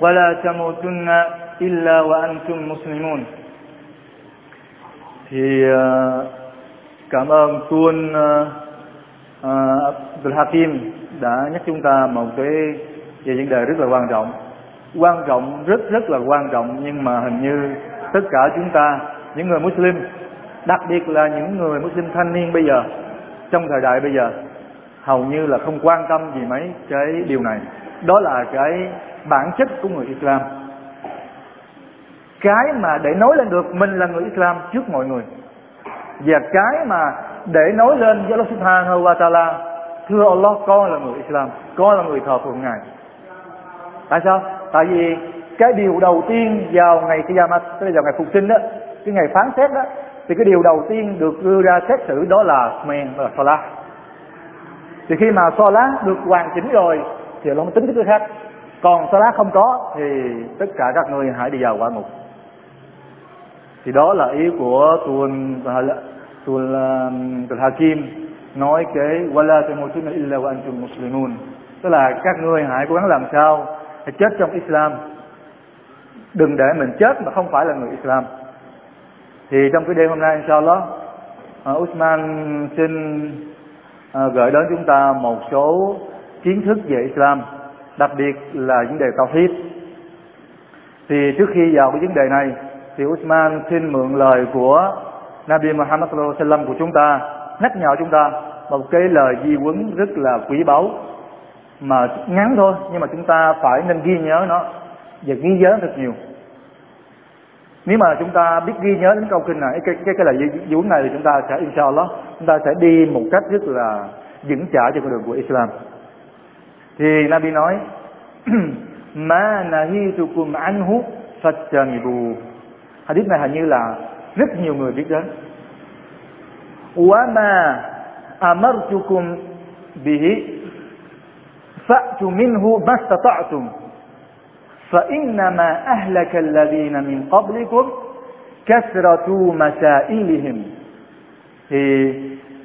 ولا تموتن إلا وأنتم مسلمون thì cảm ơn tuân Abdul Hakim đã nhắc chúng ta một cái về vấn đề rất là quan trọng quan trọng rất rất là quan trọng nhưng mà hình như tất cả chúng ta những người Muslim đặc biệt là những người Muslim thanh niên bây giờ trong thời đại bây giờ hầu như là không quan tâm gì mấy cái điều này đó là cái bản chất của người Islam. Cái mà để nói lên được mình là người Islam trước mọi người. Và cái mà để nói lên với Allah Subhanahu wa Taala, thưa Allah, con là người Islam, con là người thờ phượng ngài. Tại sao? Tại vì cái điều đầu tiên vào ngày Qiyamah, tức là vào ngày phục sinh đó, cái ngày phán xét đó, thì cái điều đầu tiên được đưa ra xét xử đó là men là Salah thì khi mà Salah được hoàn chỉnh rồi, thì Allah mới tính cái thứ khác còn Salah không có thì tất cả các người hãy đi vào quả ngục. Thì đó là ý của tuần tuần tuần Hakim nói cái wala tamutunna illa wa antum muslimun. Tức là các ngươi hãy cố gắng làm sao hãy chết trong Islam. Đừng để mình chết mà không phải là người Islam. Thì trong cái đêm hôm nay inshallah uh, à, Usman xin uh, gửi đến chúng ta một số kiến thức về Islam đặc biệt là vấn đề tao thiết. thì trước khi vào cái vấn đề này, thì Usman xin mượn lời của Nabi Muhammad sallallahu alaihi wasallam của chúng ta, nhắc nhở chúng ta một cái lời di huấn rất là quý báu, mà ngắn thôi, nhưng mà chúng ta phải nên ghi nhớ nó và ghi nhớ thật nhiều nếu mà chúng ta biết ghi nhớ đến câu kinh này, cái cái cái lời di huấn này thì chúng ta sẽ, inshallah, chúng ta sẽ đi một cách rất là vững chãi trên con đường của Islam thì Nabi nói ma nahitukum anhu fajtanibu hadith này hình như là rất nhiều người biết đến wa ma amartukum bihi fa'tu minhu mastata'tum فإنما أهلك الذين من قبلكم كثرة مسائلهم thì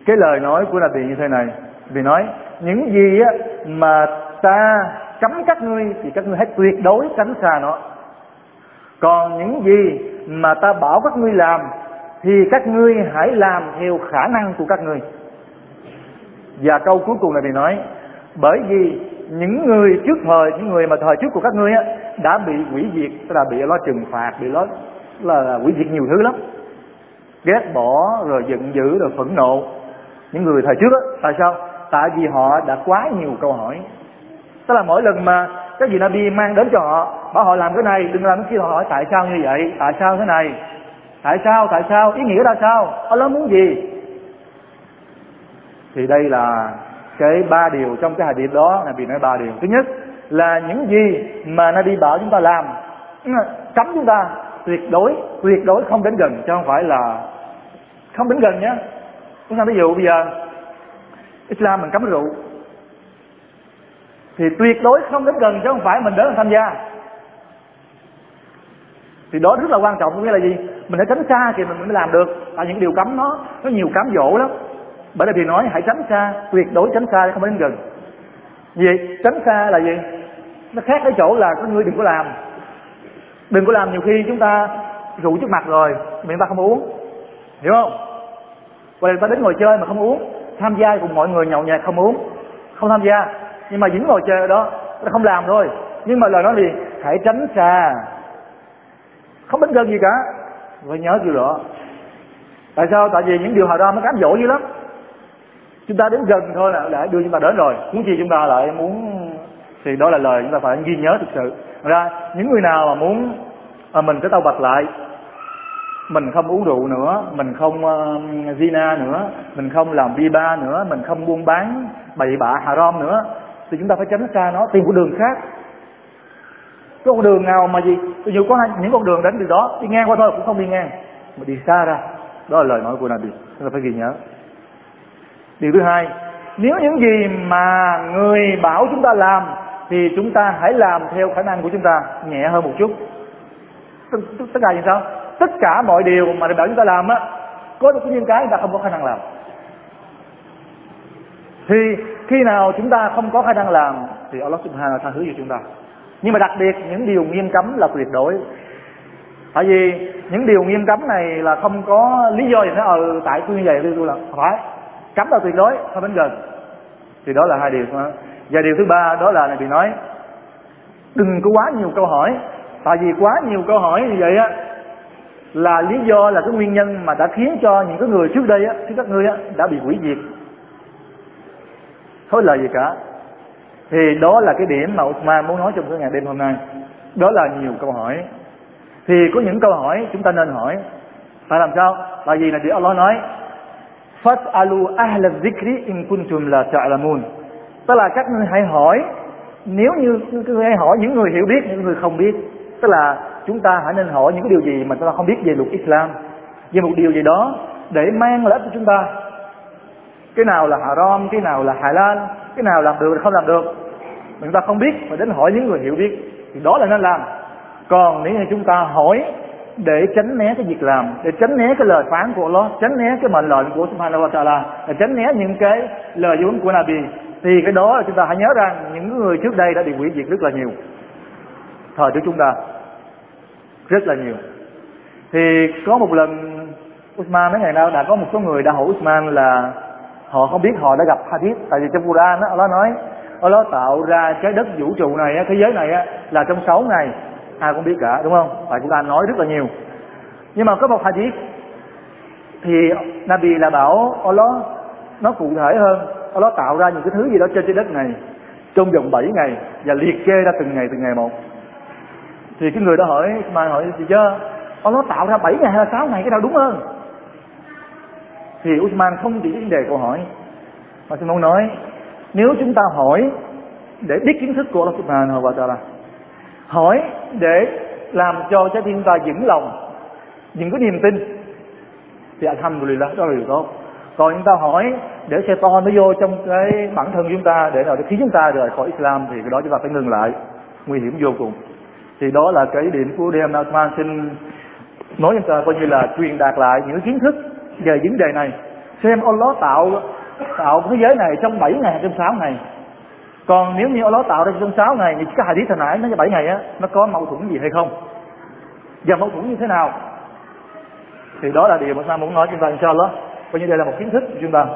cái lời nói của Nabi như thế này vì nói những gì á mà ta cấm các ngươi thì các ngươi hãy tuyệt đối tránh xa nó. Còn những gì mà ta bảo các ngươi làm thì các ngươi hãy làm theo khả năng của các ngươi. Và câu cuối cùng này thì nói bởi vì những người trước thời những người mà thời trước của các ngươi á đã bị hủy diệt tức là bị lo trừng phạt bị lo là, là hủy diệt nhiều thứ lắm. Ghét bỏ rồi giận dữ rồi phẫn nộ. Những người thời trước á tại sao? Tại vì họ đã quá nhiều câu hỏi tức là mỗi lần mà cái gì Nabi mang đến cho họ, bảo họ làm cái này, đừng làm cái kia, họ hỏi, tại sao như vậy? Tại sao thế này? Tại sao? Tại sao? Ý nghĩa ra sao? Allah muốn gì? Thì đây là cái ba điều trong cái hadith đó, Nabi nói ba điều. Thứ nhất là những gì mà Nabi bảo chúng ta làm ừ, cấm chúng ta tuyệt đối tuyệt đối không đến gần, chứ không phải là không đến gần nhé chúng ta ví dụ bây giờ Islam mình cấm rượu thì tuyệt đối không đến gần chứ không phải mình đến tham gia. Thì đó rất là quan trọng, có nghĩa là gì? Mình phải tránh xa thì mình mới làm được. Tại những điều cấm nó nó nhiều cám dỗ lắm. Bởi vì nói hãy tránh xa, tuyệt đối tránh xa không đến gần. Vì tránh xa là gì? Nó khác cái chỗ là có người đừng có làm. Đừng có làm nhiều khi chúng ta rượu trước mặt rồi, miệng ta không uống. Hiểu không? Và người ta đến ngồi chơi mà không uống, tham gia cùng mọi người nhậu nhẹt không uống, không tham gia nhưng mà dính ngồi chơi đó nó không làm thôi. Nhưng mà lời nói gì hãy tránh xa. Không đến gần gì cả. Phải nhớ điều đó. Tại sao? Tại vì những điều hồi đó nó cám dỗ dữ lắm. Chúng ta đến gần thôi là để đưa chúng ta đến rồi. Muốn gì chúng ta lại muốn thì đó là lời chúng ta phải ghi nhớ thực sự. Ra những người nào mà muốn à, mình sẽ tao bạch lại mình không uống rượu nữa mình không à, uh, zina nữa mình không làm bi ba nữa mình không buôn bán bậy bạ haram nữa thì chúng ta phải tránh xa nó tìm một đường khác. Có con đường nào mà gì? Ví dụ có những con đường đến từ đó đi ngang qua thôi cũng không đi ngang. Mà đi xa ra đó là lời nói của Nabi chúng ta phải ghi nhớ. Điều thứ hai nếu những gì mà người bảo chúng ta làm thì chúng ta hãy làm theo khả năng của chúng ta nhẹ hơn một chút. Tất, cả như sao? Tất cả mọi điều mà người bảo chúng ta làm á có những cái chúng ta không có khả năng làm. Thì khi nào chúng ta không có khả năng làm, thì Allah subhanahu wa ta'ala tha thứ cho chúng ta. Nhưng mà đặc biệt, những điều nghiêm cấm là tuyệt đối. Tại vì những điều nghiêm cấm này là không có lý do gì nữa. Ờ tại tôi như vậy, tôi là phải. Cấm là tuyệt đối, không đến gần. Thì đó là hai điều và điều thứ ba đó là này bị nói, đừng có quá nhiều câu hỏi. Tại vì quá nhiều câu hỏi như vậy á, là lý do, là cái nguyên nhân mà đã khiến cho những cái người trước đây á, trước các ngươi á, đã bị hủy diệt thối lời gì cả. Thì đó là cái điểm mà Uthman muốn nói trong cái ngày đêm hôm nay. Đó là nhiều câu hỏi. Thì có những câu hỏi chúng ta nên hỏi. Phải làm sao? Tại vì là điều Allah nói? Fas'alu ahla zikri in kuntum la ta'lamun. Tức là các ngươi hãy hỏi, nếu như các ngươi hãy hỏi những người hiểu biết, những người không biết, tức là chúng ta hãy nên hỏi những cái điều gì mà chúng ta không biết về luật Islam. Về một điều gì đó để mang lợi ích cho chúng ta cái nào là haram, cái nào là halal, cái nào làm được, không làm được. Chúng ta không biết mà đến hỏi những người hiểu biết, thì đó là nên làm. Còn nếu như chúng ta hỏi để tránh né cái việc làm, để tránh né cái lời phán của Allah, tránh né cái mệnh lệnh của Subhanahu wa Taala, để tránh né những cái lời huấn của Nabi, thì cái đó là chúng ta hãy nhớ rằng những người trước đây đã bị hủy diệt rất là nhiều. Thời trước chúng ta rất là nhiều. Thì có một lần Usman, mấy ngày nào, đã có một số người đã hỏi Usman là họ không biết họ đã gặp hadith, tại vì trong Quran đó Allah nói, Allah tạo ra trái đất vũ trụ này thế giới này là trong 6 ngày. Ai cũng biết cả, đúng không? Tại Quran nói rất là nhiều. Nhưng mà có một hadith, thì Nabi là bảo Allah, nó cụ thể hơn. Allah tạo ra những cái thứ gì đó trên trái đất này, trong vòng 7 ngày, và liệt kê ra từng ngày từng ngày một. Thì cái người đó hỏi, mà hỏi gì chứ? Allah tạo ra 7 ngày hay là 6 ngày, cái nào đúng hơn? Thì Usman không chỉ vấn đề câu hỏi, mà xin muốn nói, nếu chúng ta hỏi để biết kiến thức của Allah Subhanahu wa Taala, hỏi để làm cho trái tim ta vững lòng, những cái niềm tin, thì alhamdulillah, đó là điều tốt. Còn chúng ta hỏi để xe to nó vô trong cái bản thân chúng ta để nào để khiến chúng ta rời khỏi Islam, thì cái đó chúng ta phải ngừng lại. Nguy hiểm vô cùng. Thì đó là cái điểm của đêm Nasman xin nói chúng ta coi như là truyền đạt lại những kiến thức về vấn đề này. Xem Allah tạo tạo thế giới này trong 7 ngày trong 6 ngày. Còn nếu như Allah tạo ra trong 6 ngày, thì cái hadith hồi nãy nó 7 ngày á, nó có mâu thuẫn gì hay không? Và mâu thuẫn như thế nào? Thì đó là điều mà sao muốn nói chúng ta, inshallah. Coi như đây là một kiến thức của chúng ta.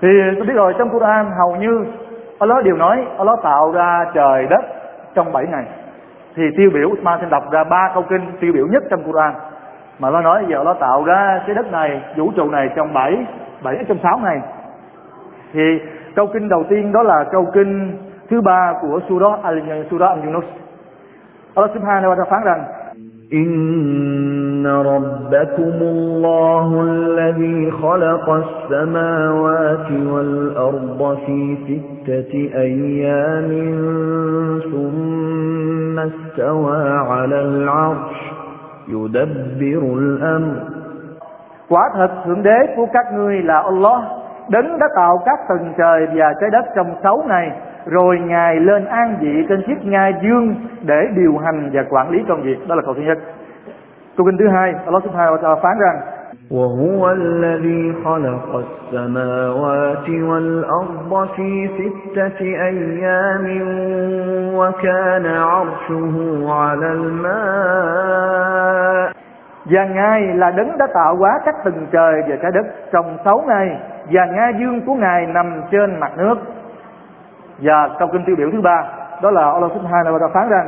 Thì tôi biết rồi, trong Quran hầu như Allah đều nói, Allah tạo ra trời đất trong 7 ngày. Thì tiêu biểu, Usman xin đọc ra ba câu kinh tiêu biểu nhất trong Quran mà nó nói giờ nó tạo ra cái đất này vũ trụ này trong bảy bảy trong sáu ngày thì câu kinh đầu tiên đó là câu kinh thứ ba của surah al surah al yunus Allah subhanahu wa ta'ala phán rằng إن ربكم الله الذي خلق السماوات والأرض في ستة أيام ثم استوى على العرش Yudabbiru al-amr. Quả thật thượng đế của các ngươi là Allah, đấng đã tạo các tầng trời và trái đất trong sáu ngày, rồi ngài lên an vị trên chiếc ngai dương để điều hành và quản lý công việc. Đó là câu thứ nhất. Câu kinh thứ hai, Allah Subhanahu wa Taala phán rằng وهو الذي خلق السماوات والأرض في ستة أيام وكان عرشه على الماء Và Ngài là đấng đã tạo hóa các tầng trời và trái đất trong sáu ngày Và Nga dương của Ngài nằm trên mặt nước Và câu kinh tiêu biểu thứ ba Đó là Allah subhanahu wa ta'ala phán rằng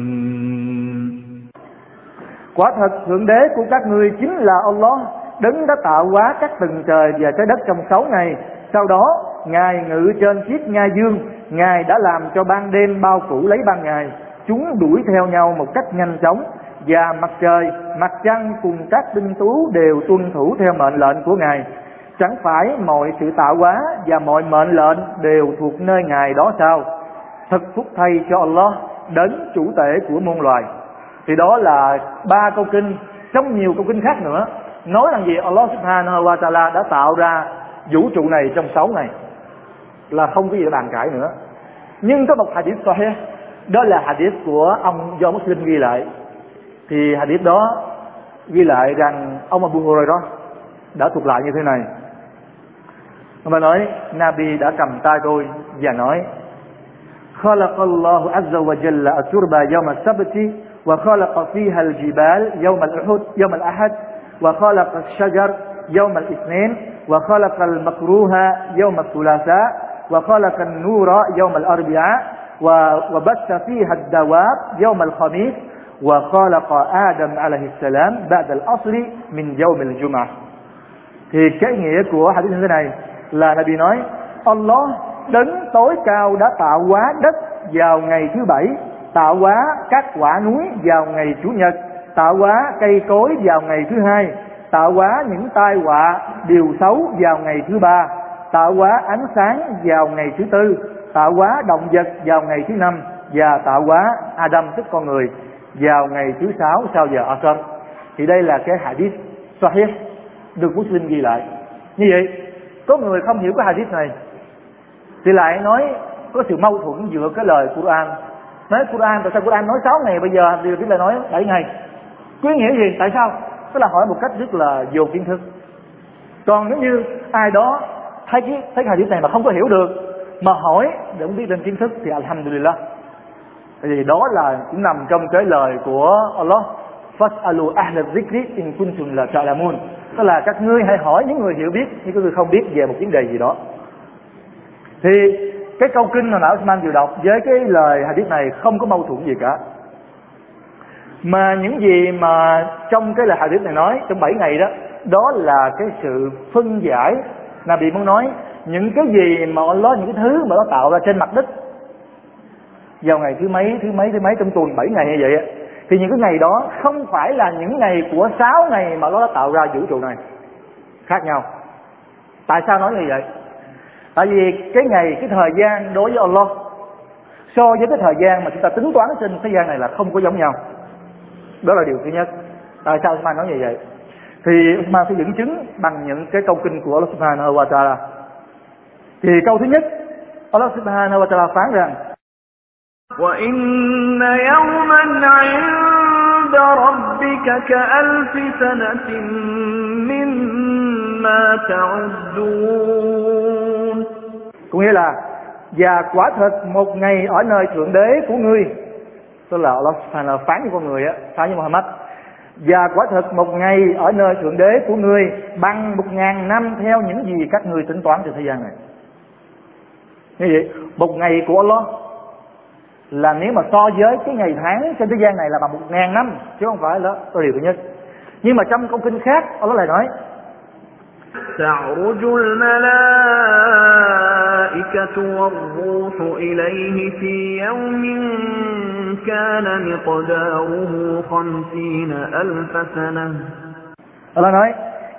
Quả thật Thượng Đế của các ngươi chính là Allah Đấng đã tạo hóa các tầng trời và trái đất trong sáu ngày. Sau đó Ngài ngự trên chiếc nha dương Ngài đã làm cho ban đêm bao phủ lấy ban ngày. Chúng đuổi theo nhau một cách nhanh chóng Và mặt trời, mặt trăng cùng các tinh tú đều tuân thủ theo mệnh lệnh của Ngài. Chẳng phải mọi sự tạo hóa và mọi mệnh lệnh đều thuộc nơi Ngài đó sao? Thật phúc thay cho Allah đến chủ tể của muôn loài Thì đó là ba câu kinh Trong nhiều câu kinh khác nữa Nói rằng gì Allah subhanahu wa ta'ala đã tạo ra vũ trụ này trong sáu ngày là không có gì để bàn cãi nữa nhưng có một hadith sahih đó là hadith của ông do Muslim ghi lại thì hadith đó ghi lại rằng ông Abu Hurairah đã thuộc lại như thế này và nói Nabi đã cầm tay tôi và nói خلق الله عز وجل التربة يوم السبت وخلق فيها الجبال يوم الأحد يوم الأحد وخلق الشجر يوم الاثنين وخلق المكروه يوم الثلاثاء وخلق النور يوم الأربعاء وبث فيها الدواب يوم الخميس وخلق آدم عليه السلام بعد الأصل من يوم الجمعة. Thì cái nghĩa của hadith như thế này là Nabi nói Allah đấng tối cao đã tạo hóa đất vào ngày thứ bảy tạo hóa các quả núi vào ngày chủ nhật, tạo hóa cây cối vào ngày thứ hai, tạo hóa những tai họa điều xấu vào ngày thứ ba, tạo hóa ánh sáng vào ngày thứ tư, tạo hóa động vật vào ngày thứ năm, và tạo hóa Adam, tức con người, vào ngày thứ sáu sau giờ Asr. Thì đây là cái hadith sahih được Muslim ghi lại. Như vậy, có người không hiểu cái hadith này, thì lại nói có sự mâu thuẫn giữa cái lời Quran nói Quran, tại sao Quran nói 6 ngày? Bây giờ điều biết là nói 7 ngày có nghĩa gì? Tại sao? Tức là hỏi một cách rất là vô kiến thức. Còn nếu như ai đó thấy cái thấy hadith này mà không có hiểu được, mà hỏi để không biết lên kiến thức thì alhamdulillah. Thì đó là cũng nằm trong cái lời của Allah. Fas'alu ahla zikri in kuntum la ta'lamun. Tức là các ngươi hãy hỏi những người hiểu biết, những người không biết về một vấn đề gì đó. Thì cái câu kinh hồi nãy Osman vừa đọc với cái lời hadith này không có mâu thuẫn gì cả. Mà những gì mà trong cái lời hadith này nói trong 7 ngày đó đó là cái sự phân giải. Là bị muốn nói, những cái gì mà Allah, những cái thứ mà nó tạo ra trên mặt đất, vào ngày thứ mấy thứ mấy thứ mấy, trong tuần 7 ngày như vậy thì những cái ngày đó không phải là những ngày của 6 ngày mà nó đã tạo ra vũ trụ này. Khác nhau. Tại sao nói như vậy? tại vì cái ngày cái thời gian đối với Allah so với cái thời gian mà chúng ta tính toán trên thế gian này là không có giống nhau đó là điều thứ nhất tại sao Usman nói như vậy thì Usman sẽ dẫn chứng bằng những cái câu kinh của Allah Subhanahu wa Taala thì câu thứ nhất Allah Subhanahu wa Taala phán rằng وإن يوما عند ربك كألف سنة مما تعدون có nghĩa là và quả thật một ngày ở nơi thượng đế của ngươi tức là Allah Subhanahu phán với con người á phán với Muhammad và quả thật một ngày ở nơi thượng đế của ngươi bằng một ngàn năm theo những gì các ngươi tính toán trên thế gian này như vậy một ngày của Allah là nếu mà so với cái ngày tháng trên thế gian này là bằng một ngàn năm chứ không phải đó đó điều thứ nhất nhưng mà trong câu kinh khác Allah lại nói تعرج الملائكة والروح إليه في يوم كان مقداره خمسين ألف سنة Allah nói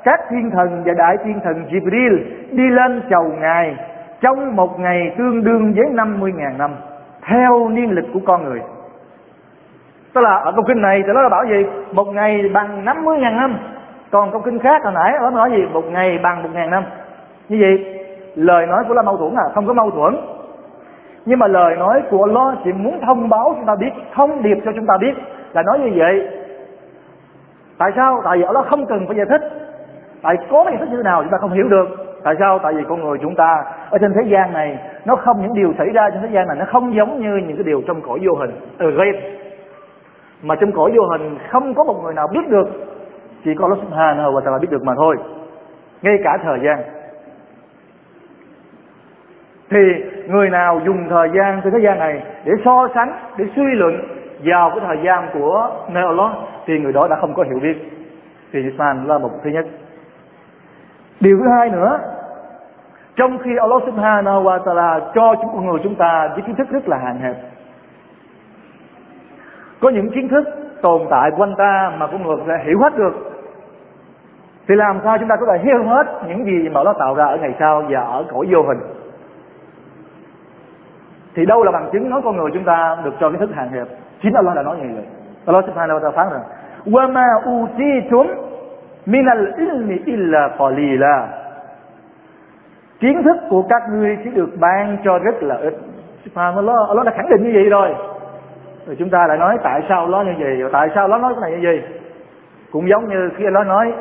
các thiên thần và đại thiên thần Jibril đi lên chầu ngài trong một ngày tương đương với 50.000 năm theo niên lịch của con người tức là ở câu kinh này thì nó là bảo gì một ngày bằng 50.000 năm còn câu kinh khác hồi nãy nó nói gì một ngày bằng một ngàn năm như vậy lời nói của là mâu thuẫn à không có mâu thuẫn. Nhưng mà lời nói của Allah chỉ muốn thông báo chúng ta biết, thông điệp cho chúng ta biết là nói như vậy. Tại sao? Tại vì Allah không cần phải giải thích. Tại có giải thích như thế nào chúng ta không hiểu được. Tại sao? Tại vì con người chúng ta ở trên thế gian này, nó không, những điều xảy ra trên thế gian này nó không giống như những cái điều trong cõi vô hình. Ừ, ở mà trong cõi vô hình không có một người nào biết được. Chỉ có Allah Subhanahu wa Taala biết được mà thôi. Ngay cả thời gian thì người nào dùng thời gian trên thế gian này để so sánh, để suy luận vào cái thời gian của nơi Allah, thì người đó đã không có hiểu biết. Thì Islam là một thứ nhất. Điều thứ hai nữa, trong khi Allah Subhanahu wa Taala cho chúng con người chúng ta với kiến thức rất là hạn hẹp, có những kiến thức tồn tại quanh ta mà con người sẽ hiểu hết được, thì làm sao chúng ta có thể hiểu hết những gì mà nó tạo ra ở ngày sau và ở cõi vô hình? thì đâu là bằng chứng nói con người chúng ta được cho kiến thức hạn hẹp chính Allah đã nói như vậy Allah subhanahu wa ta'ala phán rằng وَمَا أُوتِيتُمْ مِنَ الْإِلْمِ إِلَّا قَلِيلًا kiến thức của các ngươi chỉ được ban cho rất là ít Subhanallah Allah đã khẳng định như vậy rồi rồi chúng ta lại nói tại sao Allah như vậy tại sao Allah nói cái này như vậy cũng giống như khi Allah nói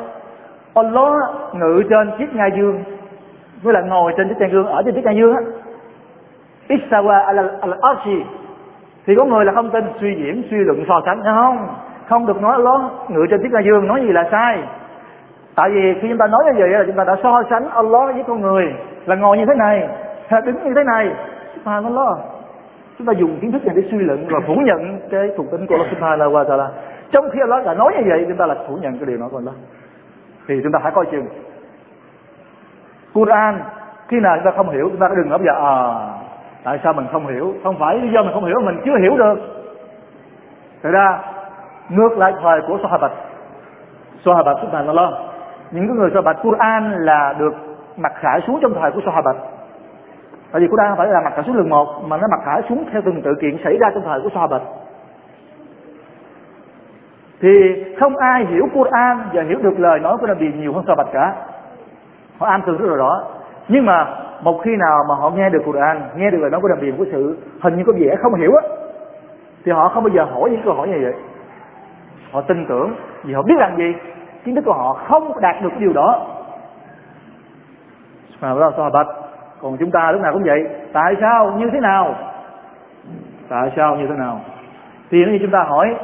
Allah ngự trên chiếc ngai dương với là ngồi trên chiếc ngai dương ở trên chiếc ngai dương á Istawa al-arshi. Thì có người là không tin, suy diễn, suy luận, so sánh. Không? Không được nói lớn ngự trên chiếc la dương nói gì là sai. Tại vì khi chúng ta nói như vậy là chúng ta đã so sánh Allah với con người là ngồi như thế này đứng như thế này. Subhanallah. Chúng ta dùng kiến thức này để suy luận và phủ nhận cái thuộc tính của Allah subhanahu wa ta'ala. Trong khi Allah đã nói như vậy, chúng ta là phủ nhận cái điều đó của Allah. Thì chúng ta phải coi chừng. Quran, khi nào chúng ta không hiểu, chúng ta đừng ngấp giờ à tại sao mình không hiểu? Không phải lý do mình không hiểu, mình chưa hiểu được. Thật ra, ngược lại thời của Sahabat Sahabat subhanallah những cái người Sahabat Quran là được mặc khải xuống trong thời của Sahabat tại vì Quran không phải là mặc khải xuống lần một, mà nó mặc khải xuống theo từng tự kiện xảy ra trong thời của Sahabat thì không ai hiểu Quran và hiểu được lời nói của Nabi nhiều hơn Sahabat cả. Họ am tường rất là rõ. Nhưng mà một khi nào mà họ nghe được Quran, nghe được lời nói của Nabi của sự, hình như có vẻ không hiểu á, thì họ không bao giờ hỏi những câu hỏi như vậy. Họ tin tưởng, vì họ biết rằng gì? Kiến thức của họ không đạt được điều đó. Mà đó là bạch. Còn chúng ta lúc nào cũng vậy. Tại sao? Như thế nào? Tại sao như thế nào? Thì nếu như chúng ta hỏi,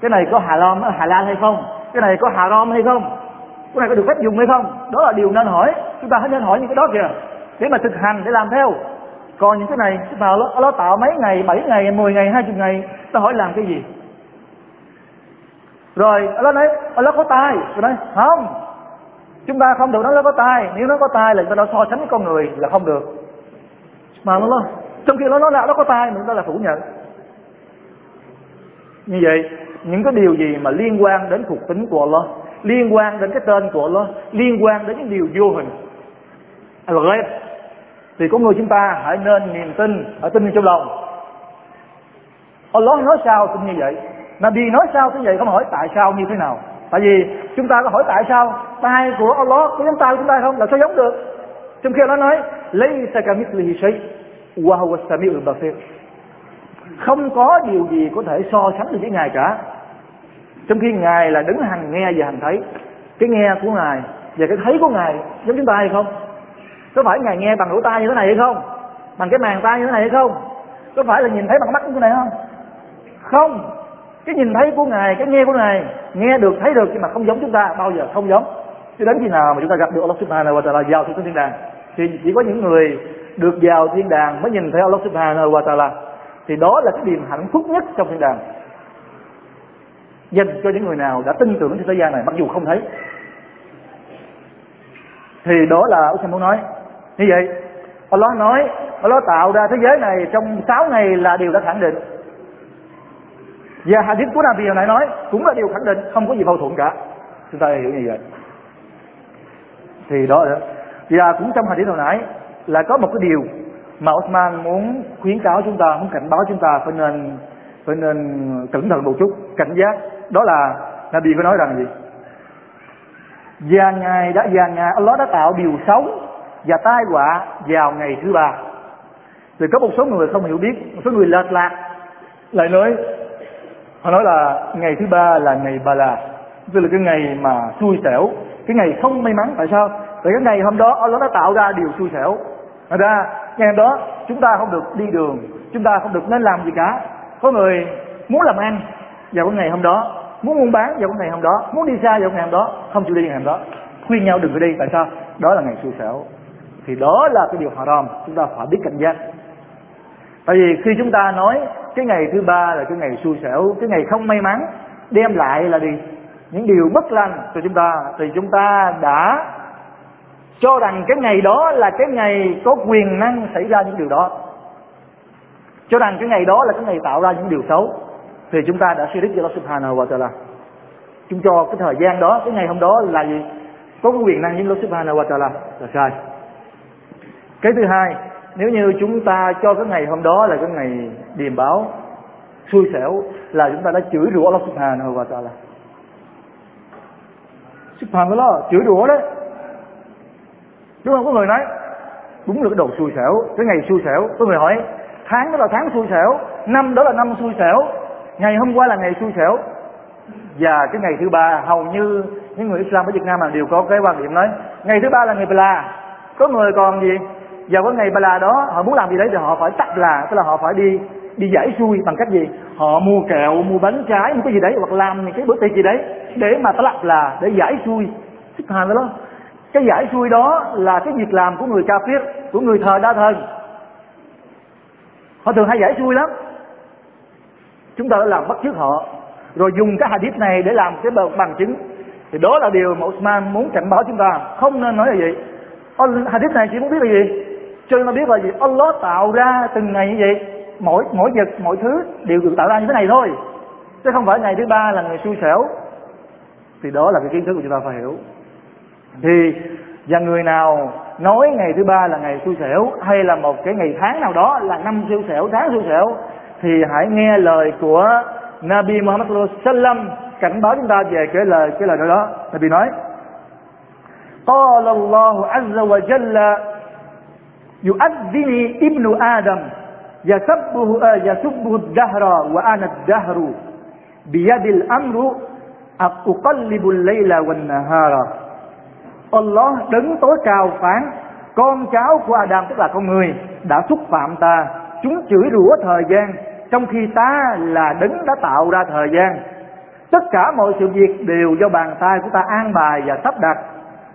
cái này có hà lam hà lan hay không? Cái này có hà rom hay không? Cái này có được phép dùng hay không? Đó là điều nên hỏi. Chúng ta nên hỏi những cái đó kìa để mà thực hành để làm theo. Còn những cái này chúng nào nó tạo mấy ngày 7 ngày 10 ngày 20 ngày, ta hỏi làm cái gì? Rồi, nó nói nó có tai. Tôi nói, không. Chúng ta không được nói nó có tai. Nếu nó có tai là chúng ta đã so sánh với con người là không được. Mà nó trong khi nó nói là nó có tai, mình ta là phủ nhận. Như vậy, những cái điều gì mà liên quan đến thuộc tính của Allah, liên quan đến cái tên của Allah, liên quan đến những điều vô hình al thì có người chúng ta hãy nên niềm tin ở tin trong lòng. Allah nói sao tin như vậy. Nabi nói sao như vậy, không hỏi tại sao như thế nào. Tại vì chúng ta có hỏi tại sao tay của Allah có giống tay của chúng ta không, là sao giống được? Trong khi nó nói lấy sakamithlihi shay, wa huwa samiul basir. Không có điều gì có thể so sánh được với ngài cả. Trong khi ngài là đứng hàng nghe và hàng thấy, cái nghe của ngài và cái thấy của ngài giống chúng ta hay không? Có phải ngài nghe bằng lỗ tai như thế này hay không? Bằng cái màng tai như thế này hay không? Có phải là nhìn thấy bằng mắt như thế này không? Không. Cái nhìn thấy của ngài, cái nghe của ngài, nghe được, thấy được nhưng mà không giống chúng ta, bao giờ không giống. Cho đến khi nào mà chúng ta gặp được Allah Subhanahu wa Taala vào thiên đàng, thì chỉ có những người được vào thiên đàng mới nhìn thấy Allah Subhanahu wa Taala. Thì đó là cái niềm hạnh phúc nhất trong thiên đàng. Dành cho những người nào đã tin tưởng trên thế gian này, mặc dù không thấy. Thì đó là Úc muốn nói như vậy, Allah nói, Allah tạo ra thế giới này trong 6 ngày là điều đã khẳng định. Và hadith của Nabi hồi nãy nói, cũng là điều khẳng định, không có gì mâu thuẫn cả. Chúng ta hiểu như vậy. Thì đó. Và cũng trong hadith hồi nãy là có một cái điều mà Osman muốn khuyến cáo chúng ta, muốn cảnh báo chúng ta phải nên phải nên cẩn thận một chút, cảnh giác. Đó là Nabi có nói rằng gì? Và ngài đã, và ngài, Allah đã tạo điều xấu và tai họa vào ngày thứ ba. Rồi có một số người không hiểu biết, một số người lệch lạc, lại nói, họ nói là ngày thứ ba là ngày bà là tức là cái ngày mà xui xẻo, cái ngày không may mắn. Tại sao? Tại cái ngày hôm đó Allah đã tạo ra điều xui xẻo. Thật ra, ngày hôm đó chúng ta không được đi đường, chúng ta không được nên làm gì cả. Có người muốn làm ăn vào cái ngày hôm đó, muốn buôn bán vào cái ngày hôm đó, muốn đi xa vào cái ngày hôm đó, không chịu đi ngày hôm đó. Khuyên nhau đừng có đi, tại sao? Đó là ngày xui xẻo thì đó là cái điều haram, chúng ta phải biết cảnh giác. Tại vì khi chúng ta nói cái ngày thứ ba là cái ngày xui xẻo, cái ngày không may mắn, đem lại là gì? Những điều bất lành cho chúng ta. Thì chúng ta đã cho rằng cái ngày đó là cái ngày có quyền năng xảy ra những điều đó. Cho rằng cái ngày đó là cái ngày tạo ra những điều xấu. Thì chúng ta đã suy đích cho Allah Subhanahu wa Taala. Chúng cho cái thời gian đó, cái ngày hôm đó là gì? Có cái quyền năng những Allah Subhanahu wa Taala là sai cái thứ hai, nếu như chúng ta cho cái ngày hôm đó là cái ngày điềm báo, xui xẻo, là chúng ta đã chửi rủa Allah Subhanahu wa Taala. Subhanallah chửi rủa đấy. Đúng không? Có người nói, đúng là cái đầu xui xẻo, cái ngày xui xẻo. Có người hỏi, tháng đó là tháng xui xẻo, năm đó là năm xui xẻo, ngày hôm qua là ngày xui xẻo. Và cái ngày thứ ba, hầu như những người Islam ở Việt Nam là đều có cái quan điểm nói, ngày thứ ba là ngày bla có người còn gì? Vào cái ngày Bala đó, họ muốn làm gì đấy thì họ phải tắt là, tức là họ phải đi đi giải xuôi bằng cách gì? Họ mua kẹo, mua bánh trái, mua cái gì đấy, hoặc làm những cái bữa tiệc gì đấy để mà ta lập là, để giải xuôi xếp hàng đó. Cái giải xuôi đó là cái việc làm của người kafir, của người thờ đa thần. Họ thường hay giải xuôi lắm. Chúng ta đã làm bắt chước họ. Rồi dùng cái hadith này để làm cái bằng chứng. Thì đó là điều mà Osman muốn cảnh báo chúng ta. Không nên nói là gì. Hadith này chỉ muốn biết là gì? cho nên nó biết là gì Allah tạo ra từng ngày như vậy mỗi mỗi vật mỗi thứ đều được tạo ra như thế này thôi chứ không phải ngày thứ ba là ngày xui xẻo thì đó là cái kiến thức của chúng ta phải hiểu thì và người nào nói ngày thứ ba là ngày xui xẻo hay là một cái ngày tháng nào đó là năm xui xẻo tháng xui xẻo thì hãy nghe lời của Nabi Muhammad sallam cảnh báo chúng ta về cái lời cái lời đó đó Nabi nói قال الله عز وجل yu'adzini ibnu adam yasabbuhu yasubbuhu dahra wa ana dahru biyadil amru uqallibul layla wan nahara Allah đứng tối cao phán, con cháu của Adam tức là con người đã xúc phạm ta. Chúng chửi rủa thời gian, trong khi ta là đứng đã tạo ra thời gian. Tất cả mọi sự việc đều do bàn tay của ta an bài và sắp đặt.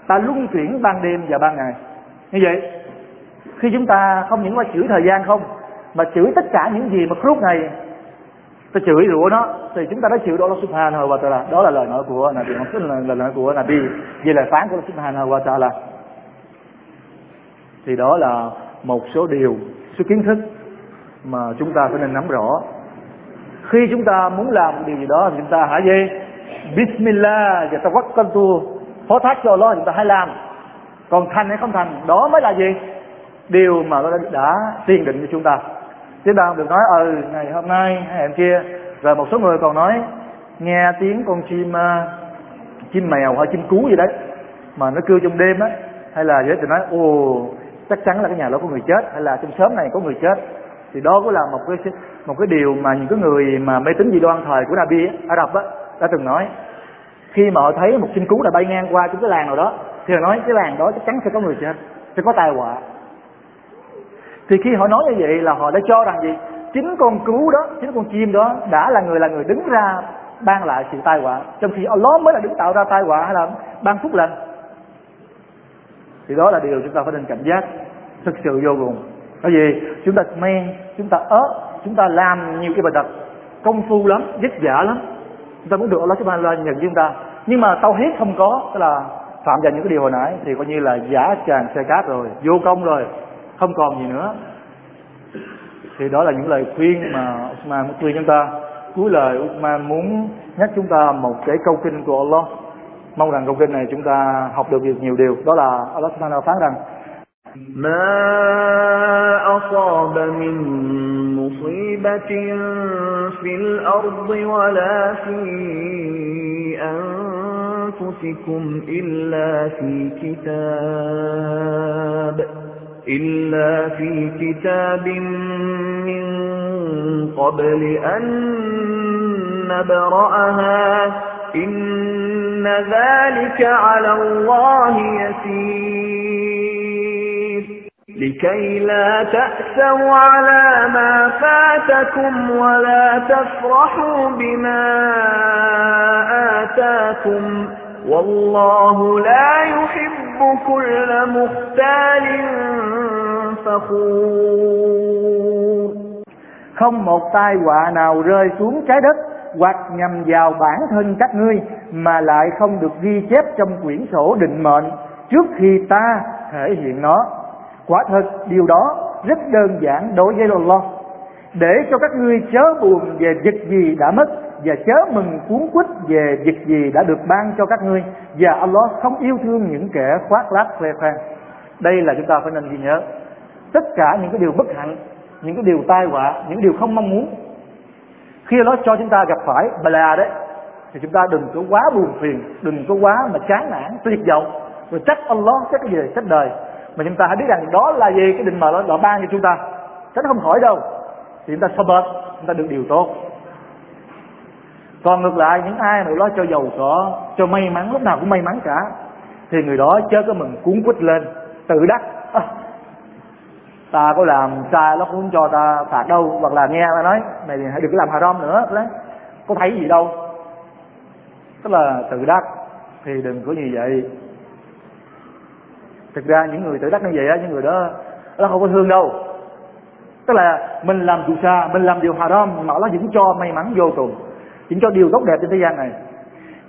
Ta luân chuyển ban đêm và ban ngày. Như vậy khi chúng ta không những là chửi thời gian không mà chửi tất cả những gì mà khúc này ta chửi rủa nó thì chúng ta đã chịu đó là Subhanahu wa Taala. Đó là lời nói của Nabi là, là lời của Nabi. Về lời phán của Subhanahu wa Taala. Thì đó là một số điều số kiến thức mà chúng ta phải nên nắm rõ. Khi chúng ta muốn làm một điều gì đó thì chúng ta hãy gì Bismillah và tawakkaltu phó thác cho Allah chúng ta hãy làm. Còn thành hay không thành đó mới là gì? Điều mà nó đã, đã tiền định cho chúng ta. Chúng ta không được nói ừ ngày hôm nay hay em kia rồi một số người còn nói nghe tiếng con chim uh, chim mèo hay chim cú gì đấy mà nó kêu trong đêm á hay là vậy thì nói ồ chắc chắn là cái nhà đó có người chết hay là trong xóm này có người chết. Thì đó cũng là một cái một cái điều mà những cái người mà mê tín dị đoan thời của Nabi Ả Rập á đã từng nói. Khi mà họ thấy một chim cú đã bay ngang qua trong cái làng nào đó thì họ nói cái làng đó chắc chắn sẽ có người chết sẽ có tai họa thì khi họ nói như vậy là họ đã cho rằng gì? Chính con cú đó, chính con chim đó đã là người là người đứng ra ban lại sự tai họa. Trong khi Allah mới là đứng tạo ra tai họa hay là ban phúc lành. Thì đó là điều chúng ta phải nên cảnh giác. Thực sự vô cùng. Bởi vì chúng ta men, chúng ta ớt chúng ta làm nhiều cái bài tập công phu lắm, vất vả lắm. Chúng ta muốn được Allah subhanahu nhận chúng ta nhưng mà tao hết không có, tức là phạm vào những cái điều hồi nãy, thì coi như là giả tràn xe cát rồi, vô công rồi không còn gì nữa thì đó là những lời khuyên mà Usman muốn khuyên chúng ta cuối lời Usman muốn nhắc chúng ta một cái câu kinh của Allah mong rằng câu kinh này chúng ta học được nhiều điều đó là Allah Subhanahu phán rằng ما أصاب من مصيبة في الأرض ولا في أنفسكم إلا في كتاب إلا في كتاب من قبل أن نبرأها إن ذلك على الله يسير لكي لا تأسوا على ما فاتكم ولا تفرحوا بما آتاكم والله لا يحب كل مختال فخور không một tai họa nào rơi xuống trái đất hoặc nhằm vào bản thân các ngươi mà lại không được ghi chép trong quyển sổ định mệnh trước khi ta thể hiện nó quả thật điều đó rất đơn giản đối với Allah để cho các ngươi chớ buồn về việc gì đã mất và chớ mừng cuốn quýt về việc gì đã được ban cho các ngươi. Và Allah không yêu thương những kẻ khoác lác khoe khoang. Đây là chúng ta phải nên ghi nhớ. Tất cả những cái điều bất hạnh những cái điều tai họa những điều không mong muốn khi nó cho chúng ta gặp phải bà là đấy thì chúng ta đừng có quá buồn phiền đừng có quá mà chán nản tuyệt vọng. Rồi trách Allah trách cái gì trách đời. Mà chúng ta hãy biết rằng đó là gì cái định mệnh đó, đó ban cho chúng ta. Tránh không khỏi đâu. Thì chúng ta sabbat chúng ta được điều tốt còn ngược lại những ai mà lo cho giàu có cho may mắn lúc nào cũng may mắn cả thì người đó chớ có mừng cuốn quýt lên tự đắc. À, ta có làm sai nó cũng cho ta phạt đâu hoặc là nghe ta nói mày hãy đừng có làm haram nữa. Đấy có thấy gì đâu. Tức là tự đắc thì đừng có như vậy. Thực ra những người tự đắc như vậy á những người đó nó không có thương đâu. Tức là mình làm dù xa, mình làm điều haram mà nó vẫn cho may mắn vô cùng chính cho điều tốt đẹp trên thế gian này.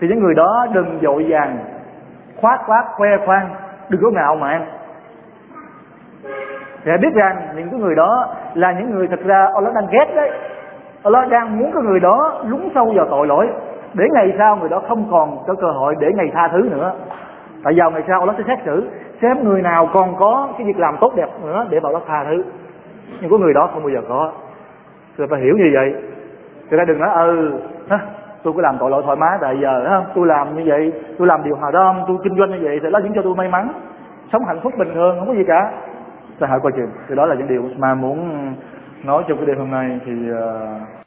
Thì những người đó đừng dội vàng khoác khoát khoe khoang, đừng có ngạo mạn. Để biết rằng những cái người đó là những người thật ra Allah đang ghét đấy. Allah đang muốn cái người đó lún sâu vào tội lỗi. Để ngày sau người đó không còn có cơ hội để ngày tha thứ nữa. Tại vào ngày sau Allah sẽ xét xử, xem người nào còn có cái việc làm tốt đẹp nữa để bảo đó tha thứ. Nhưng có người đó không bao giờ có. Tôi phải hiểu như vậy thì ta đừng nói ừ tôi có làm tội lỗi thoải mái tại giờ không tôi làm như vậy tôi làm điều hòa đó, tôi kinh doanh như vậy thì nó những cho tôi may mắn sống hạnh phúc bình thường không có gì cả. Ta hỏi coi chừng thì đó là những điều mà muốn nói trong cái đêm hôm nay thì uh,